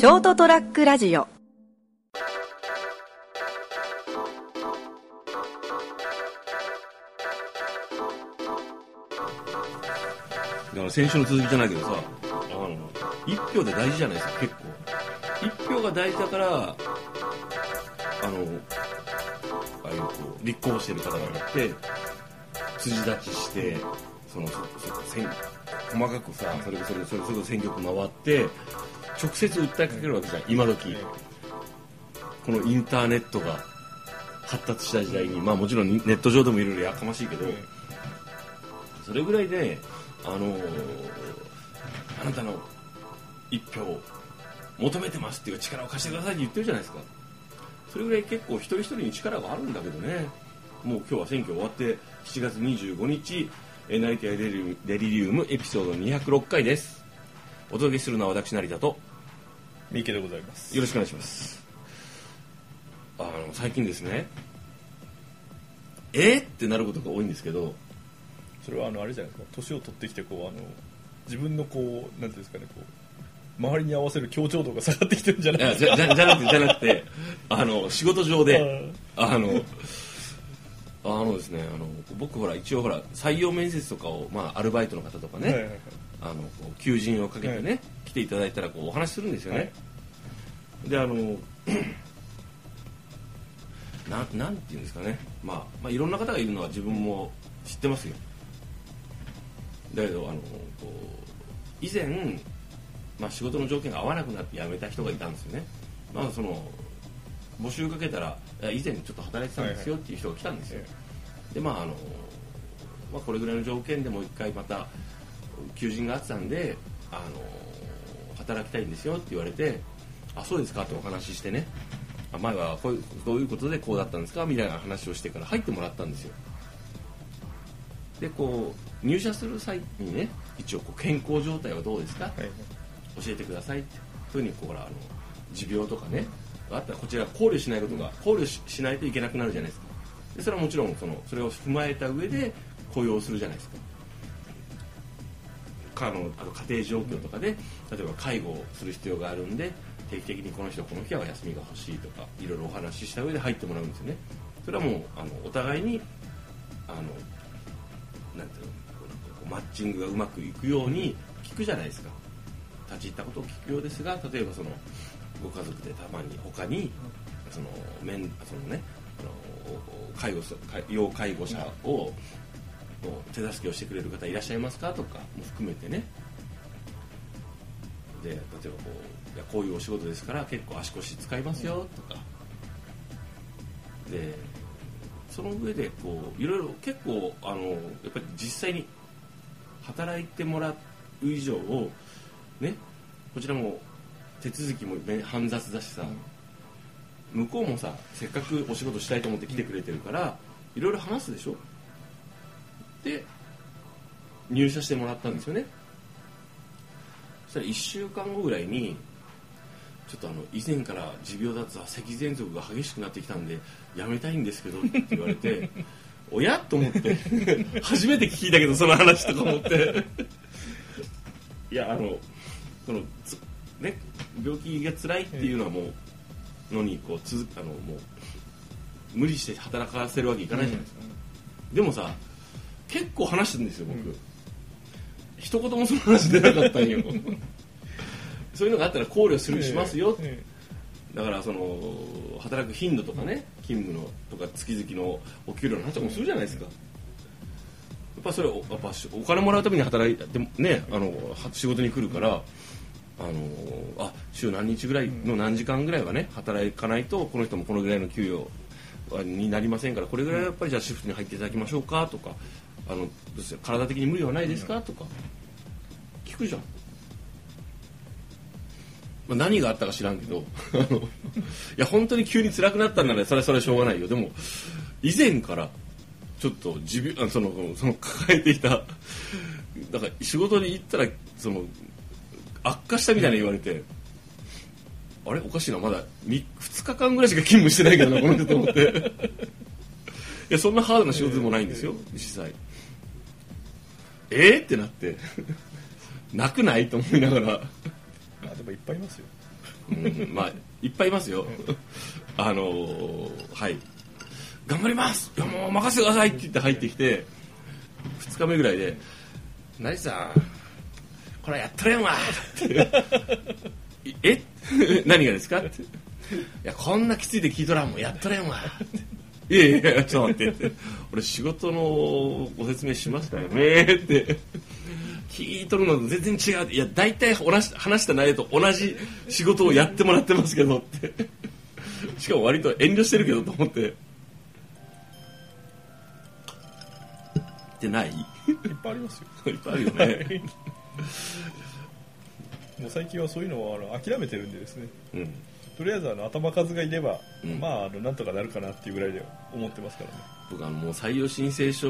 ショートトラックラジオ。だから先週の続きじゃないけどさあの一票で大事じゃないですか結構。一票が大事だからあのああいうこう立候補してる方がいて辻立ちしてそのそそ選細かくさそれそそれそ選挙区回って直接訴えかけるわけじゃん今時。このインターネットが発達した時代に。まあもちろんネット上でもいろいろやかましいけど、それぐらいで、あのあなたの一票を求めてますっていう力を貸してくださいって言ってるじゃないですか。それぐらい結構一人一人に力があるんだけどね。もう今日は選挙終わって7月25日えーナイティアデリデリリウムエピソード206回です。お届けするのは私成田と。三池でございます。よろしくお願いします。あの最近ですね。え？ー、ってなることが多いんですけど。それはあのあれじゃないですか。年を取ってきてこうあの自分のこうなんていうんですかねこう周りに合わせる強調度が下がってきてるんじゃいないですか。やじゃじゃじゃなくてじゃなくてあの仕事上であのあのですねあの僕ほら一応ほら採用面接とかを、まあ、アルバイトの方とかね、はいはいはいあの求人をかけてね、はい。来ていただいたらこうお話しするんですよね、はい。であの ななんていうんですかね、まあ、まあいろんな方がいるのは自分も知ってますよ。だけどあのこう以前、まあ、仕事の条件が合わなくなって辞めた人がいたんですよね、まあ、その募集かけたら以前ちょっと働いてたんですよっていう人が来たんですよ、でまああの、まあ、これぐらいの条件でもう一回また求人があってたんであの働きたいんですよって言われてあそうですかってお話ししてね。あ前はこういうどういうことでこうだったんですかみたいな話をしてから入ってもらったんですよ。でこう入社する際にね一応こう健康状態はどうですか、はい。はい教えてくださいってふうにこうあの持病とかねあったらこちら考慮しないことが考慮ししないといけなくなるじゃないですか。でそれはもちろんそのそれを踏まえた上で雇用するじゃないですかかのあと家庭状況とかで例えば介護をする必要があるんで定期的にこの人この日は休みが欲しいとかいろいろお話しした上で入ってもらうんですよね。それはもうあのお互いにあのなんていうのマッチングがうまくいくように聞くじゃないですか。立ち入ったことを聞くようですが例えばそのご家族でたまに他にその面そのね介護要介護者を手助けをしてくれる方いらっしゃいますかとかも含めてね。で例えばこういやこういうお仕事ですから結構足腰使いますよとか。でその上でこういろいろ結構あのやっぱり実際に働いてもらう以上をねこちらも手続きも煩雑だしさ、向こうもさせっかくお仕事したいと思って来てくれてるからいろいろ話すでしょで入社してもらったんですよね。そしたら1週間後ぐらいにちょっとあの以前から持病だった咳喘息が激しくなってきたんでやめたいんですけどって言われて おや？と思って 初めて聞いたけどその話とか思って。いやあのそのつね病気が辛いっていうのはもうのにこう続あのもう無理して働かせるわけいかないじゃないですか、でもさ結構話してるんですよ僕、うん一言もその話出なかったんよ。そういうのがあったら考慮するしますよ、えだからその働く頻度とかね勤務のとか月々のお給料の話とかもするじゃないですか。やっぱそれおやっぱしお金もらうために働いてもねあのは仕事に来るからあのあ週何日ぐらいの何時間ぐらいはね働かないとこの人もこのぐらいの給与はになりませんからこれぐらいはやっぱりじゃあシフトに入っていただきましょうかとかあの体的に無理はないですか？とか。聞くじゃん。まあ、何があったか知らんけど。いや本当に急に辛くなったんならそれはそれはしょうがないよ。でも以前からちょっと持病あそのその抱えていただから仕事に行ったらその悪化したみたいな言われて、あれ？おかしいな。まだ 2, 2日間ぐらいしか勤務してないけどなこの人と思って。いやそんなハードな仕事でもないんですよ実際えー、ってなって。なくないと思いながら。まあでもいっぱいいますよ。うんまあいっぱいいますよ。あのーはい。頑張ります。いやもう任せてくださいって言って入ってきて2日目ぐらいで「成さんこれやっとれんわ」って。いえ？何がですか?」って「いやこんなきついで聞いとらんもん。やっとれんわ」って「いやいやいやちょっと待って」って「俺仕事のご説明しますからね」って。聞いとるのと全然違う。いや大体同じ話した内容と同じ仕事をやってもらってますけどって。しかも割と遠慮してるけどと思って。ってない？いっいっぱいありますよ。ぱいあるよね もう最近はそういうのはあの諦めてるんでですね。うん。とりあえずあの頭数がいれば、うん。まああのなんとかなるかなっていうぐらいで思ってますからね。僕あのもう採用申請書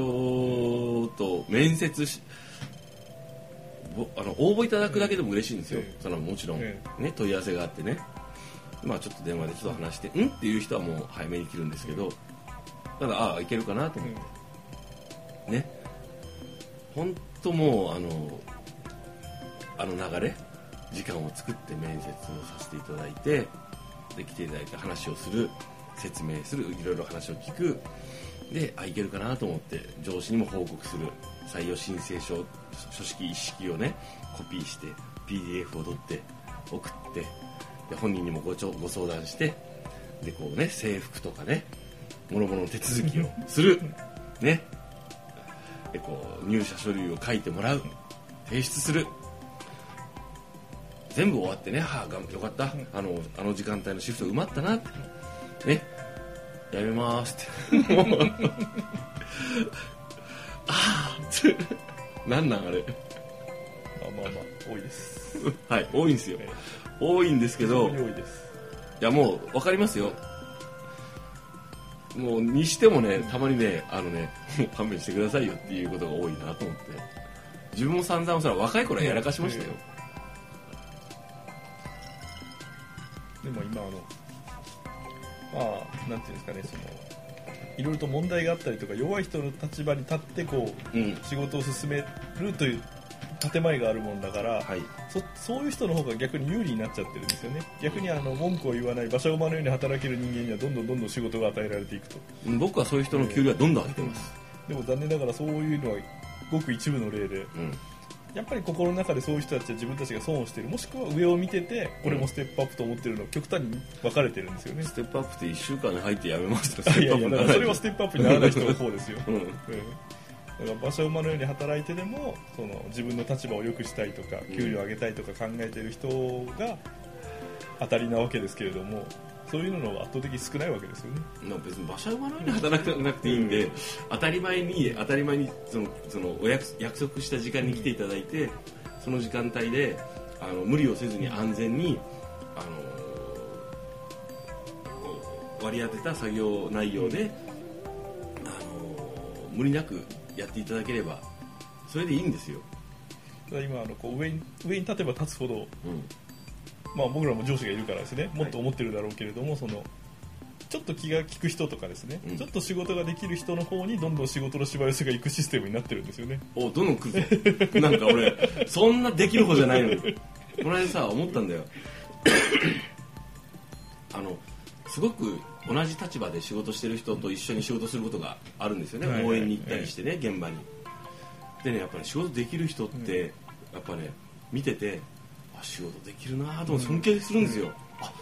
と面接しぼあの応募いただくだけでも嬉しいんですよ、ええそのもちろん、えね、問い合わせがあってね。まあちょっと電話でちょっと話して「ん?」っていう人はもう早めに切るんですけどただああいけるかなと思って、ね。本当もうあのあの流れ時間を作って面接をさせていただいてで来ていただいて話をする説明するいろいろ話を聞く。であいけるかなと思って上司にも報告する。採用申請書書式一式をねコピーして PDF を取って送ってで本人にもごご相談してでこうね制服とかね諸々の手続きをする。ね。でこう入社書類を書いてもらう。提出する。全部終わってね、はあ、がんよかった、あのあの時間帯のシフト埋まったな。ってね。やめますって。も うああって。なんなんあれ。まあまあまあ多いです。はい多いんですよ。え多いんですけ非どいいやもう分かりますよ。もうにしてもねたまにねあのねもう 勘弁してくださいよっていうことが多いなと思って。自分も散々そら若い頃はやらかしましたよ、でも今あのまあなんていうんですかねそのいろいろと問題があったりとか弱い人の立場に立ってこううん。仕事を進めるという建前があるもんだから、はい。そそういう人の方が逆に有利になっちゃってるんですよね。逆にあの文句を言わない馬車馬のように働ける人間にはどんどんどんどん仕事が与えられていくと。僕はそういう人の給料はどんどん上げてます、でも残念ながらそういうのはごく一部の例でうん、やっぱり心の中でそういう人たちは自分たちが損をしている。もしくは上を見ててこれもステップアップと思ってるの極端に分かれてるんですよね。ステップアップって1週間に入ってやめますとかスいやいやだからそれはステテップアップにならない人の方ですよ、うん。うん。だから馬車馬のように働いてでもその自分の立場を良くしたいとか給料を上げたいとか考えてる人が当たりなわけですけれどもそういうのが圧倒的に少ないわけですよね。まあ別に馬車馬のように働かなくていいんで、うん。当たり前に当たり前にそのそのお約約束した時間に来ていただいて、その時間帯であの無理をせずに安全にあの割り当てた作業内容で、あの無理なくやっていただければそれでいいんですよ、今あのこう上に上に立てば立つほど、うんまあ、僕らも上司がいるからですね。もっと思ってるだろうけれども、そのちょっと気が利く人とかですね、うん。ちょっと仕事ができる人の方にどんどん仕事のしわ寄せがいくシステムになってるんですよね。おどんどん来るぞなんか俺そんなできる方じゃないの。にこの間さ思ったんだよ。あのすごく同じ立場で仕事してる人と一緒に仕事することがあるんですよね、はいはい応援に行ったりしてね、現場に。でねやっぱり仕事できる人って、やっぱね見ててあ仕事できるな。と尊敬するんですよ、あ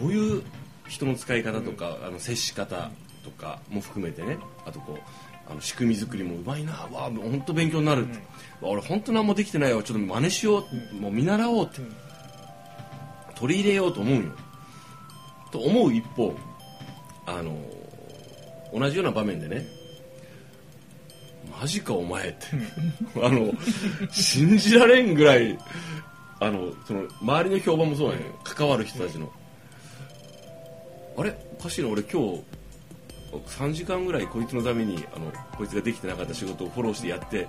こういう人の使い方とか、あの接し方とかも含めてね。あとこうあの仕組み作りもうまいな。わあ本当勉強になるって、わ俺本当何もできてないよちょっと真似しよう、もう見習おうって、取り入れようと思うよ。と思う一方あの同じような場面でね。マジかお前って。あの信じられんぐらいあのその周りの評判もそうなんよ関わる人たちの。あれ？おかしいな俺今日3時間ぐらいこいつのためにあのこいつができてなかった仕事をフォローしてやって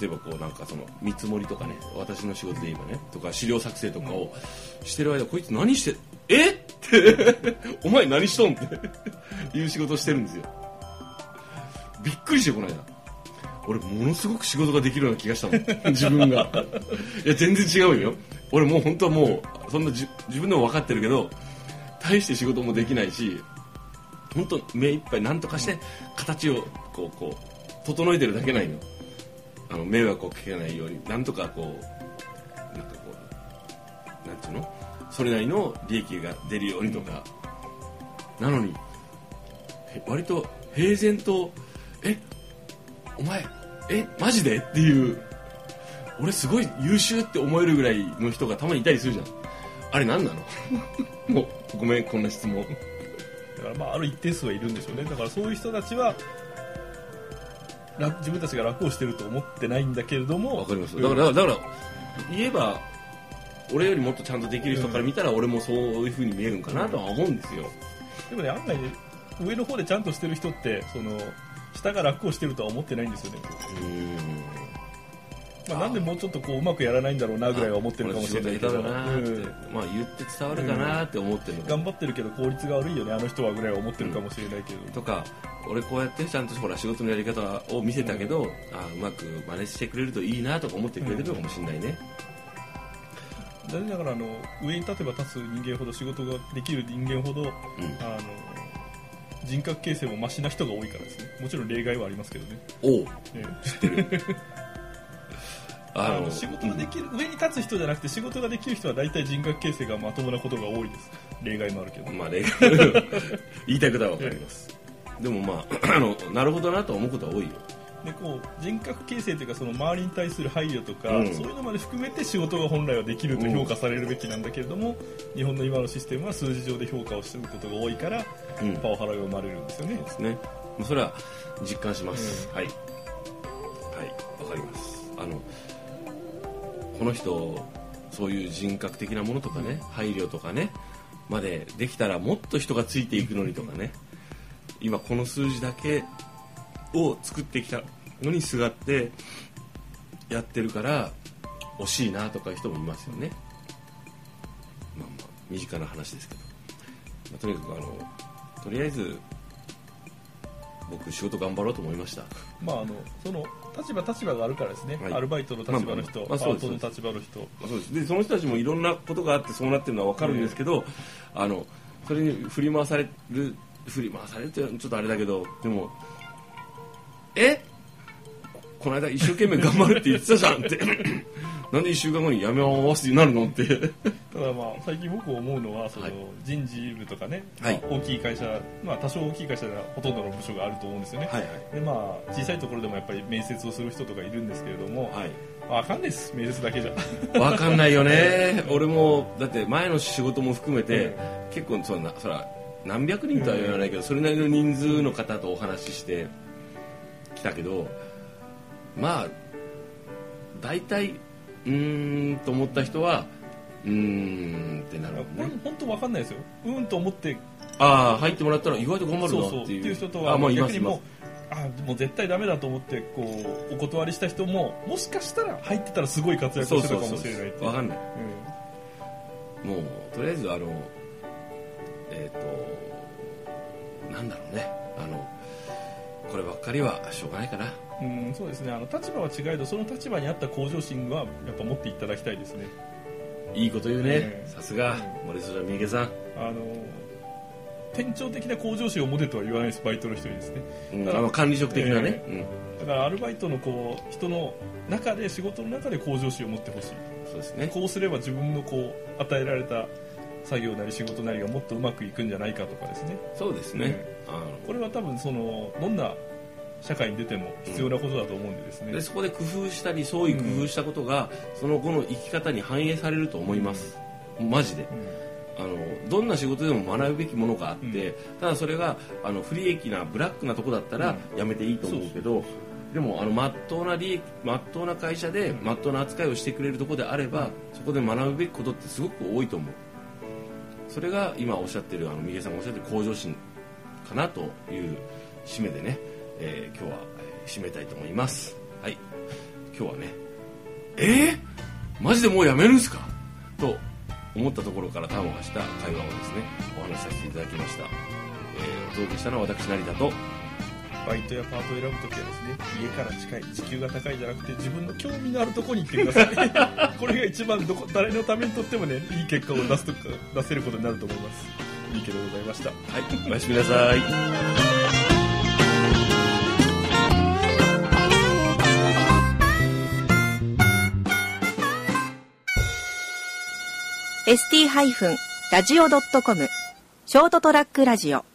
例えばこうなんかその見積もりとかね私の仕事で今ねとか資料作成とかをしてる間こいつ何してえ？って お前何しとん？っていう仕事してるんですよ。びっくりしてこの間。俺ものすごく仕事ができるような気がしたもん。自分が。いや全然違うよ。俺もう本当はもうそんな自分でも分かってるけど大して仕事もできないし本当目いっぱい何とかして形をこうこう整えてるだけないの。あの迷惑をかけないようになんとかこうなんかこうなんていうの？それなりの利益が出るようにとか。なのに割と平然と「えお前えマジで?」っていう。俺すごい優秀って思えるぐらいの人がたまにいたりするじゃん。あれ何なの？もうごめんこんな質問。だからまあある一定数はいるんでしょうね。だからそういう人たちは楽自分たちが楽をしてると思ってないんだけれどもわかります。だからだから言えば俺よりもっとちゃんとできる人から見たら俺もそういう風に見えるんかなとは思うんですよ。でもね案外ね上の方でちゃんとしてる人ってその下が楽をしてるとは思ってないんですよね、まあ、なんでもうちょっとこううまくやらないんだろうなぐらいは思ってるかもしれないけど、うん。まあ言って伝わるかなーって思ってるの頑張ってるけど効率が悪いよねあの人はぐらいは思ってるかもしれないけど、とか俺こうやってちゃんとほら仕事のやり方を見せたけど、あうまく真似してくれるといいなとか思ってくれてるのかもしれないね、残念ながらあの上に立てば立つ人間ほど仕事ができる人間ほどうん。あの人格形成もマシな人が多いからですね。もちろん例外はありますけどね、おう。え知ってる。あの仕事ができる、上に立つ人じゃなくて仕事ができる人は大体人格形成がまともなことが多いです。例外もあるけど、まあ例外。言いたいことは分かります、でもまあ あのなるほどなと思うことは多いよでこう人格形成というかその周りに対する配慮とか、うん。そういうのまで含めて仕事が本来はできると評価されるべきなんだけれども、日本の今のシステムは数字上で評価をしていることが多いからうん。パワハラが生まれるんですよね。で、すね。まあそれは実感します、うん。はい。はい。わかります。あのこの人そういう人格的なものとかね配慮とかねまでできたらもっと人がついていくのにとかね。今この数字だけを作ってきたのにすがってやってるから惜しいなとかいう人もいますよね。まあまあ身近な話ですけど、まあとにかくあのとりあえず僕仕事頑張ろうと思いました。まああのその立場立場があるからですね、はい。アルバイトの立場の人、まパートの立場の人。そうです。でその人たちもいろんなことがあってそうなってるのは分かるんですけど、あのそれに振り回される振り回されるってちょっとあれだけどでもえ？この間一生懸命頑張るって言ってたじゃんって。なんで1週間後に辞めますってなるのって。ただまあ最近僕思うのはそのはい。人事部とかね、はい。まあ大きい会社、まあ、多少大きい会社ではほとんどの部署があると思うんですよね、はいでまあ小さいところでもやっぱり面接をする人とかいるんですけれども、はい。わかんないです面接だけじゃ。分かんないよね。俺もだって前の仕事も含めて、結構そんなそら何百人とは言わないけど、それなりの人数の方とお話ししてきたけどまあ大体うーんと思った人はうーんってなるもんね。本当わかんないですよ。うんと思ってああ入ってもらったら意外と頑張るそうそうっっいういう人とはあまあいま逆にもすいます。うあもう絶対ダメだと思ってこうお断りした人ももしかしたら入ってたらすごい活躍そうしてたかそうそうもしれないっていう。分かんない。うん。もうとりあえずあのえっ、となんだろうねこればっかりはしょうがないかな。うん、そうですね。あの立場は違えどその立場に合った向上心はやっぱ持っていただきたいですね。いいこと言うね。ええ。さすが森下三池さん、あの店長的な向上心を持てとは言わないですバイトの人にですね。うん、あの管理職的なね、うん。だからアルバイトのこう人の中で仕事の中で向上心を持ってほしい。そうですね。こうすれば自分のこう与えられた作業なり仕事なりがもっとうまくいくんじゃないかとかですね。そうですね、あこれは多分そのどんな社会に出ても必要なことだと思うんでですね、のでそこで工夫したり創意工夫したことが、その後の生き方に反映されると思います、マジで。あのどんな仕事でも学ぶべきものがあって、うん。ただそれがあの不利益なブラックなとこだったらやめていいと思うけど、でもあの真っ当な利益真っ当な会社で真っ当な扱いをしてくれるところであればそこで学ぶべきことってすごく多いと思うそれが今おっしゃってるあの三毛さんがおっしゃってる向上心かなという締めでね、えー今日は締めたいと思います。はい。今日はねえー、マジでもうやめるんすか？と思ったところから端を発した会話をですねお話しさせていただきました、えーお届けしたのは私成田とバイトやパートを選ぶときはですね家から近い時給が高いじゃなくて自分の興味のあるところに行ってください。これが一番どこ誰のためにとってもねいい結果を出すとか出せることになると思います。いいけでございました。はいおやすみなさい。ST-radio.com ショートトラックラジオ